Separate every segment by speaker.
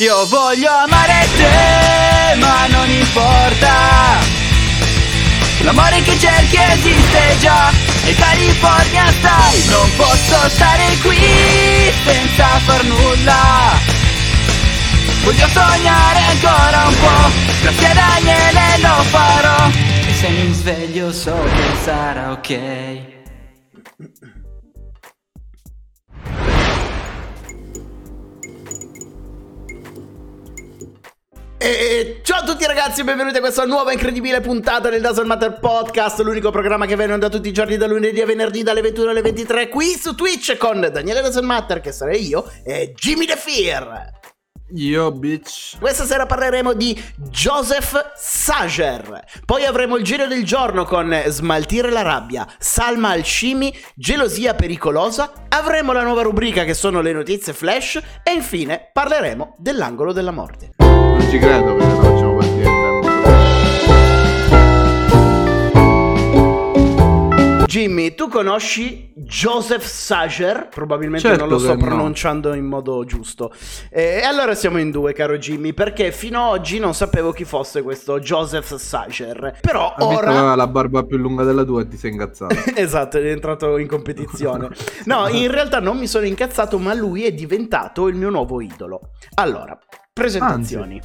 Speaker 1: Io voglio amare te, ma non importa. L'amore che cerchi esiste già E California stai. Non posso stare qui senza far nulla. Voglio sognare ancora un po' Grazie a Daniele lo farò. E se mi sveglio so che sarà ok
Speaker 2: E ciao a tutti ragazzi, benvenuti a questa nuova incredibile puntata del Dazzle Matter Podcast, l'unico programma che viene da tutti i giorni da lunedì a venerdì dalle 21 alle 23 qui su Twitch con Daniele Dazzle Matter, che sarei io, e Jimmy The Fear.
Speaker 3: Io, bitch.
Speaker 2: Questa sera parleremo di Joseph Sager. Poi avremo il giro del giorno con Smaltire la rabbia, Salma Alcimi, Gelosia pericolosa. Avremo la nuova rubrica che sono le notizie flash. E infine parleremo dell'angolo della morte.
Speaker 3: Non ci credo che la facciamo partire in tempo.
Speaker 2: Jimmy, tu conosci Joseph Sager? Probabilmente
Speaker 3: Certo
Speaker 2: non lo sto
Speaker 3: che no.
Speaker 2: pronunciando in modo giusto. E allora siamo in due, caro Jimmy, perché fino ad oggi non sapevo chi fosse questo Joseph Sager. Però
Speaker 3: Ha
Speaker 2: ora...
Speaker 3: aveva la barba più lunga della tua e ti sei incazzato.
Speaker 2: esatto, è entrato in competizione. No, in realtà non mi sono incazzato, ma lui è diventato il mio nuovo idolo. Allora, presentazioni.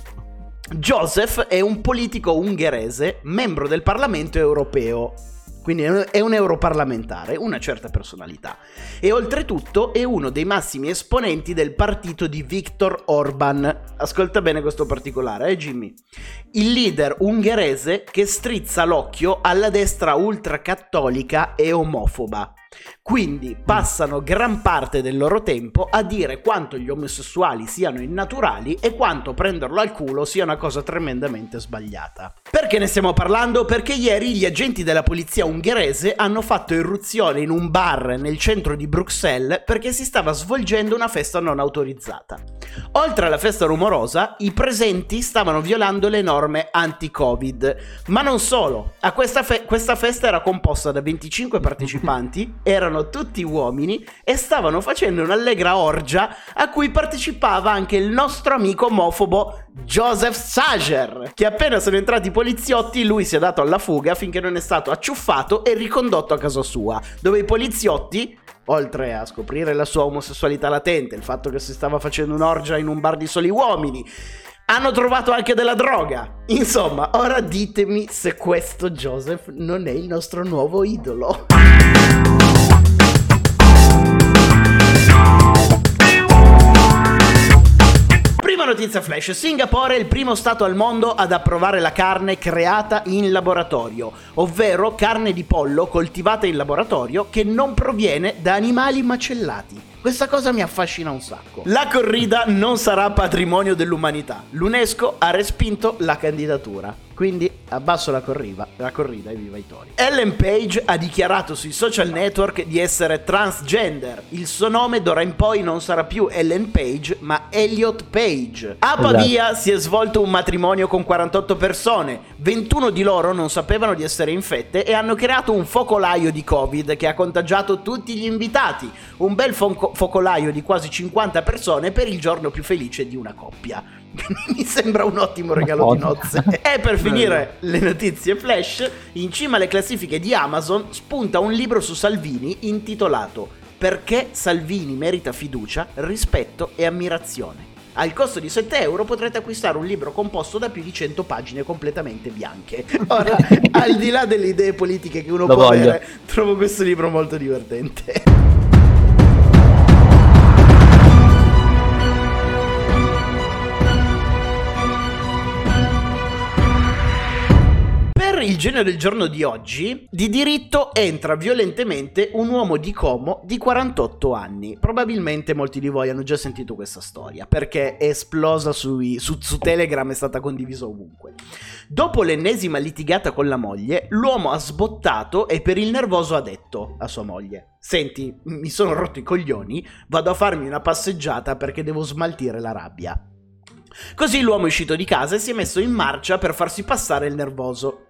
Speaker 2: Joseph è un politico ungherese, membro del Parlamento europeo. Quindi è un europarlamentare, una certa personalità. E oltretutto è uno dei massimi esponenti del partito di Viktor Orban. Ascolta bene questo particolare, eh Jimmy? Il leader ungherese che strizza l'occhio alla destra ultracattolica e omofoba. Quindi passano gran parte del loro tempo a dire quanto gli omosessuali siano innaturali e quanto prenderlo al culo sia una cosa tremendamente sbagliata. Perché ne stiamo parlando? Perché ieri gli agenti della polizia ungherese hanno fatto irruzione in un bar nel centro di Bruxelles perché si stava svolgendo una festa non autorizzata. Oltre alla festa rumorosa, i presenti stavano violando le norme anti-Covid. Ma non solo, a questa, fe- questa festa era composta da 25 partecipanti, erano tutti uomini e stavano facendo un'allegra orgia a cui partecipava anche il nostro amico omofobo Joseph Sager, che appena sono entrati i poliziotti lui si è dato alla fuga finché non è stato acciuffato e ricondotto a casa sua, dove i poliziotti oltre a scoprire la sua omosessualità latente, il fatto che si stava facendo un'orgia in un bar di soli uomini, hanno trovato anche della droga. Insomma, ora ditemi se questo Joseph non è il nostro nuovo idolo. Prima notizia flash, Singapore è il primo stato al mondo ad approvare la carne creata in laboratorio, ovvero carne di pollo coltivata in laboratorio che non proviene da animali macellati. Questa cosa mi affascina un sacco. La corrida non sarà patrimonio dell'umanità. L'UNESCO ha respinto la candidatura. Quindi abbasso la corrida, la corrida e viva i tori. Ellen Page ha dichiarato sui social network di essere transgender. Il suo nome d'ora in poi non sarà più Ellen Page, ma Elliot Page. A Pavia si è svolto un matrimonio con 48 persone. 21 di loro non sapevano di essere infette e hanno creato un focolaio di Covid che ha contagiato tutti gli invitati. Un bel fo- focolaio di quasi 50 persone per il giorno più felice di una coppia. Mi sembra un ottimo regalo di nozze. E per finire le notizie flash, in cima alle classifiche di Amazon spunta un libro su Salvini intitolato Perché Salvini merita fiducia, rispetto e ammirazione. Al costo di 7 euro potrete acquistare un libro composto da più di 100 pagine completamente bianche. Ora, al di là delle idee politiche che uno
Speaker 4: Lo
Speaker 2: può
Speaker 4: voglio.
Speaker 2: avere, trovo questo libro molto divertente. Genio del giorno di oggi, di diritto entra violentemente un uomo di Como di 48 anni. Probabilmente molti di voi hanno già sentito questa storia, perché è esplosa sui- su, su Telegram, è stata condivisa ovunque. Dopo l'ennesima litigata con la moglie, l'uomo ha sbottato e per il nervoso ha detto a sua moglie: Senti, mi sono rotto i coglioni, vado a farmi una passeggiata perché devo smaltire la rabbia. Così l'uomo è uscito di casa e si è messo in marcia per farsi passare il nervoso.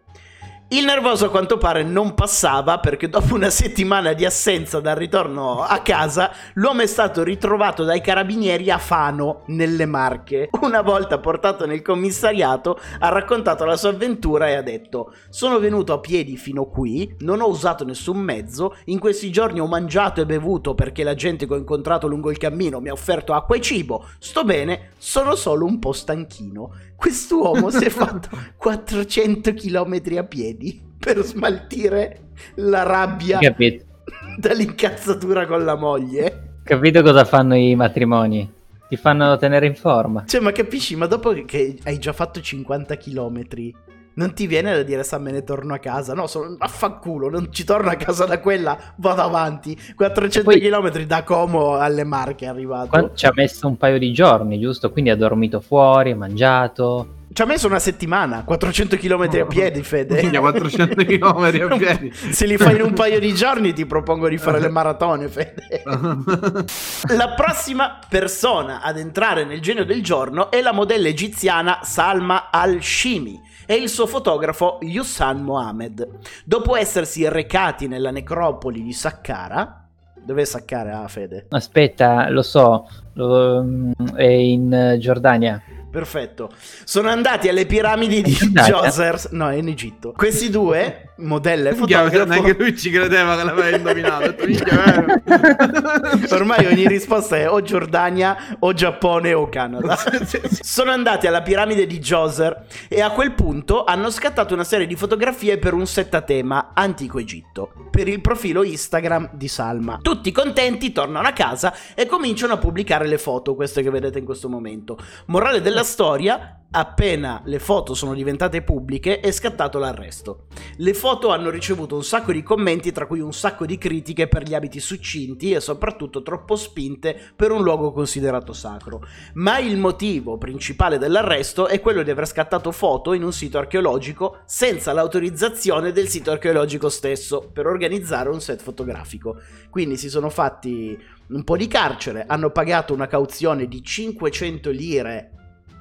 Speaker 2: Il nervoso a quanto pare non passava perché dopo una settimana di assenza dal ritorno a casa, l'uomo è stato ritrovato dai carabinieri a Fano, nelle Marche. Una volta portato nel commissariato, ha raccontato la sua avventura e ha detto: Sono venuto a piedi fino qui, non ho usato nessun mezzo, in questi giorni ho mangiato e bevuto perché la gente che ho incontrato lungo il cammino mi ha offerto acqua e cibo. Sto bene, sono solo un po' stanchino. Quest'uomo si è fatto 400 km a piedi per smaltire la rabbia
Speaker 4: Capito.
Speaker 2: dall'incazzatura con la moglie.
Speaker 4: Capito cosa fanno i matrimoni? Ti fanno tenere in forma.
Speaker 2: Cioè, ma capisci? Ma dopo che hai già fatto 50 km, non ti viene da dire sa me ne torno a casa? No, sono affanculo, non ci torno a casa da quella, vado avanti. 400
Speaker 4: Poi-
Speaker 2: km da Como alle Marche è arrivato.
Speaker 4: Ci ha messo un paio di giorni, giusto? Quindi ha dormito fuori, ha mangiato.
Speaker 2: Ci ha messo una settimana, 400 km a piedi, Fede.
Speaker 3: Minchia, 400 km a piedi.
Speaker 2: Se li fai in un paio di giorni ti propongo di fare le maratone, Fede. La prossima persona ad entrare nel genio del giorno è la modella egiziana Salma al-Shimi e il suo fotografo Yusan Mohamed. Dopo essersi recati nella necropoli di Saqqara, dove è Saqqara, Fede?
Speaker 4: Aspetta, lo so, lo- mm, è in eh, Giordania.
Speaker 2: Perfetto. Sono andati alle piramidi di? Djoser, no, è in Egitto. Questi due, modella e fotografo,
Speaker 3: neanche lui ci credeva che l'avevi indovinato. Detto?
Speaker 2: Ormai ogni risposta è o Giordania o Giappone o Canada. Sono andati alla piramide di Djoser e a quel punto hanno scattato una serie di fotografie per un set a tema Antico Egitto per il profilo Instagram di Salma. Tutti contenti tornano a casa e cominciano a pubblicare le foto, queste che vedete in questo momento. Morale della storia, appena le foto sono diventate pubbliche è scattato l'arresto. Le foto hanno ricevuto un sacco di commenti, tra cui un sacco di critiche per gli abiti succinti e soprattutto troppo spinte per un luogo considerato sacro. Ma il motivo principale dell'arresto è quello di aver scattato foto in un sito archeologico senza l'autorizzazione del sito archeologico stesso per organizzare un set fotografico. Quindi si sono fatti un po' di carcere, hanno pagato una cauzione di 500 lire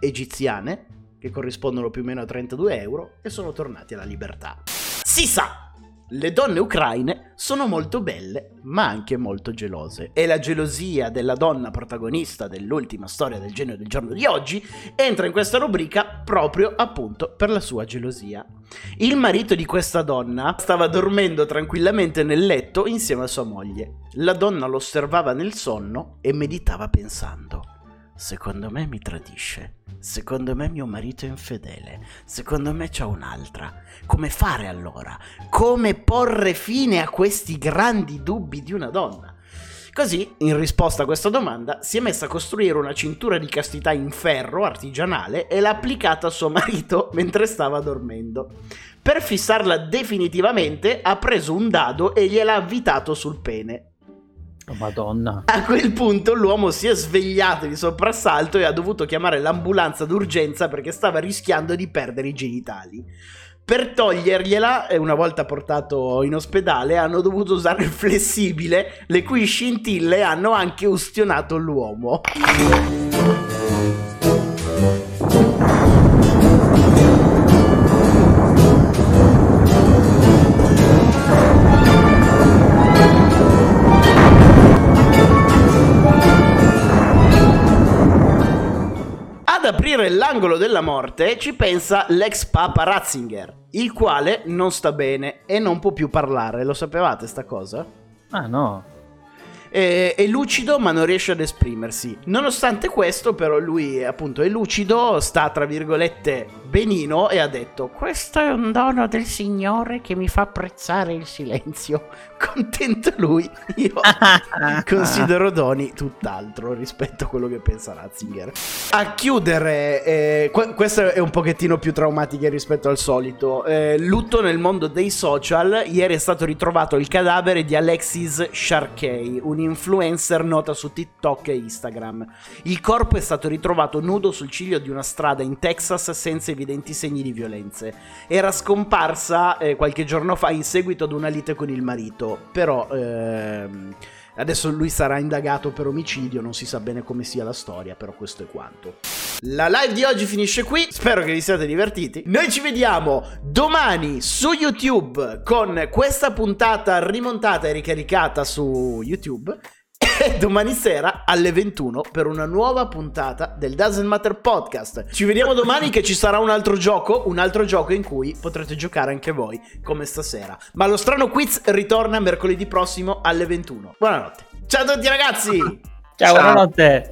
Speaker 2: egiziane, che corrispondono più o meno a 32 euro, e sono tornati alla libertà. Si sa, le donne ucraine sono molto belle, ma anche molto gelose. E la gelosia della donna protagonista dell'ultima storia del genio del giorno di oggi entra in questa rubrica proprio appunto per la sua gelosia. Il marito di questa donna stava dormendo tranquillamente nel letto insieme a sua moglie. La donna lo osservava nel sonno e meditava pensando. Secondo me mi tradisce. Secondo me mio marito è infedele. Secondo me c'ha un'altra. Come fare allora? Come porre fine a questi grandi dubbi di una donna? Così, in risposta a questa domanda, si è messa a costruire una cintura di castità in ferro artigianale e l'ha applicata a suo marito mentre stava dormendo. Per fissarla definitivamente ha preso un dado e gliel'ha avvitato sul pene.
Speaker 4: Madonna.
Speaker 2: A quel punto l'uomo si è svegliato di soprassalto e ha dovuto chiamare l'ambulanza d'urgenza perché stava rischiando di perdere i genitali. Per togliergliela, una volta portato in ospedale, hanno dovuto usare il flessibile, le cui scintille hanno anche ustionato l'uomo. Ad aprire l'angolo della morte ci pensa l'ex papa Ratzinger, il quale non sta bene e non può più parlare. Lo sapevate sta cosa?
Speaker 4: Ah no.
Speaker 2: È, è lucido ma non riesce ad esprimersi. Nonostante questo, però, lui appunto è lucido, sta tra virgolette benino e ha detto: Questo è un dono del Signore che mi fa apprezzare il silenzio. Contento lui, io considero doni tutt'altro rispetto a quello che pensa Ratzinger. A chiudere, eh, que- questa è un pochettino più traumatica rispetto al solito. Eh, lutto nel mondo dei social. Ieri è stato ritrovato il cadavere di Alexis Sharkey, un influencer nota su TikTok e Instagram. Il corpo è stato ritrovato nudo sul ciglio di una strada in Texas senza evidenti segni di violenze. Era scomparsa eh, qualche giorno fa in seguito ad una lite con il marito, però ehm, adesso lui sarà indagato per omicidio, non si sa bene come sia la storia, però questo è quanto. La live di oggi finisce qui, spero che vi siate divertiti. Noi ci vediamo domani su YouTube con questa puntata rimontata e ricaricata su YouTube. E domani sera alle 21 per una nuova puntata del Doesn't Matter Podcast. Ci vediamo domani che ci sarà un altro gioco, un altro gioco in cui potrete giocare anche voi, come stasera. Ma lo strano quiz ritorna mercoledì prossimo alle 21. Buonanotte. Ciao a tutti ragazzi!
Speaker 4: Ciao, buonanotte!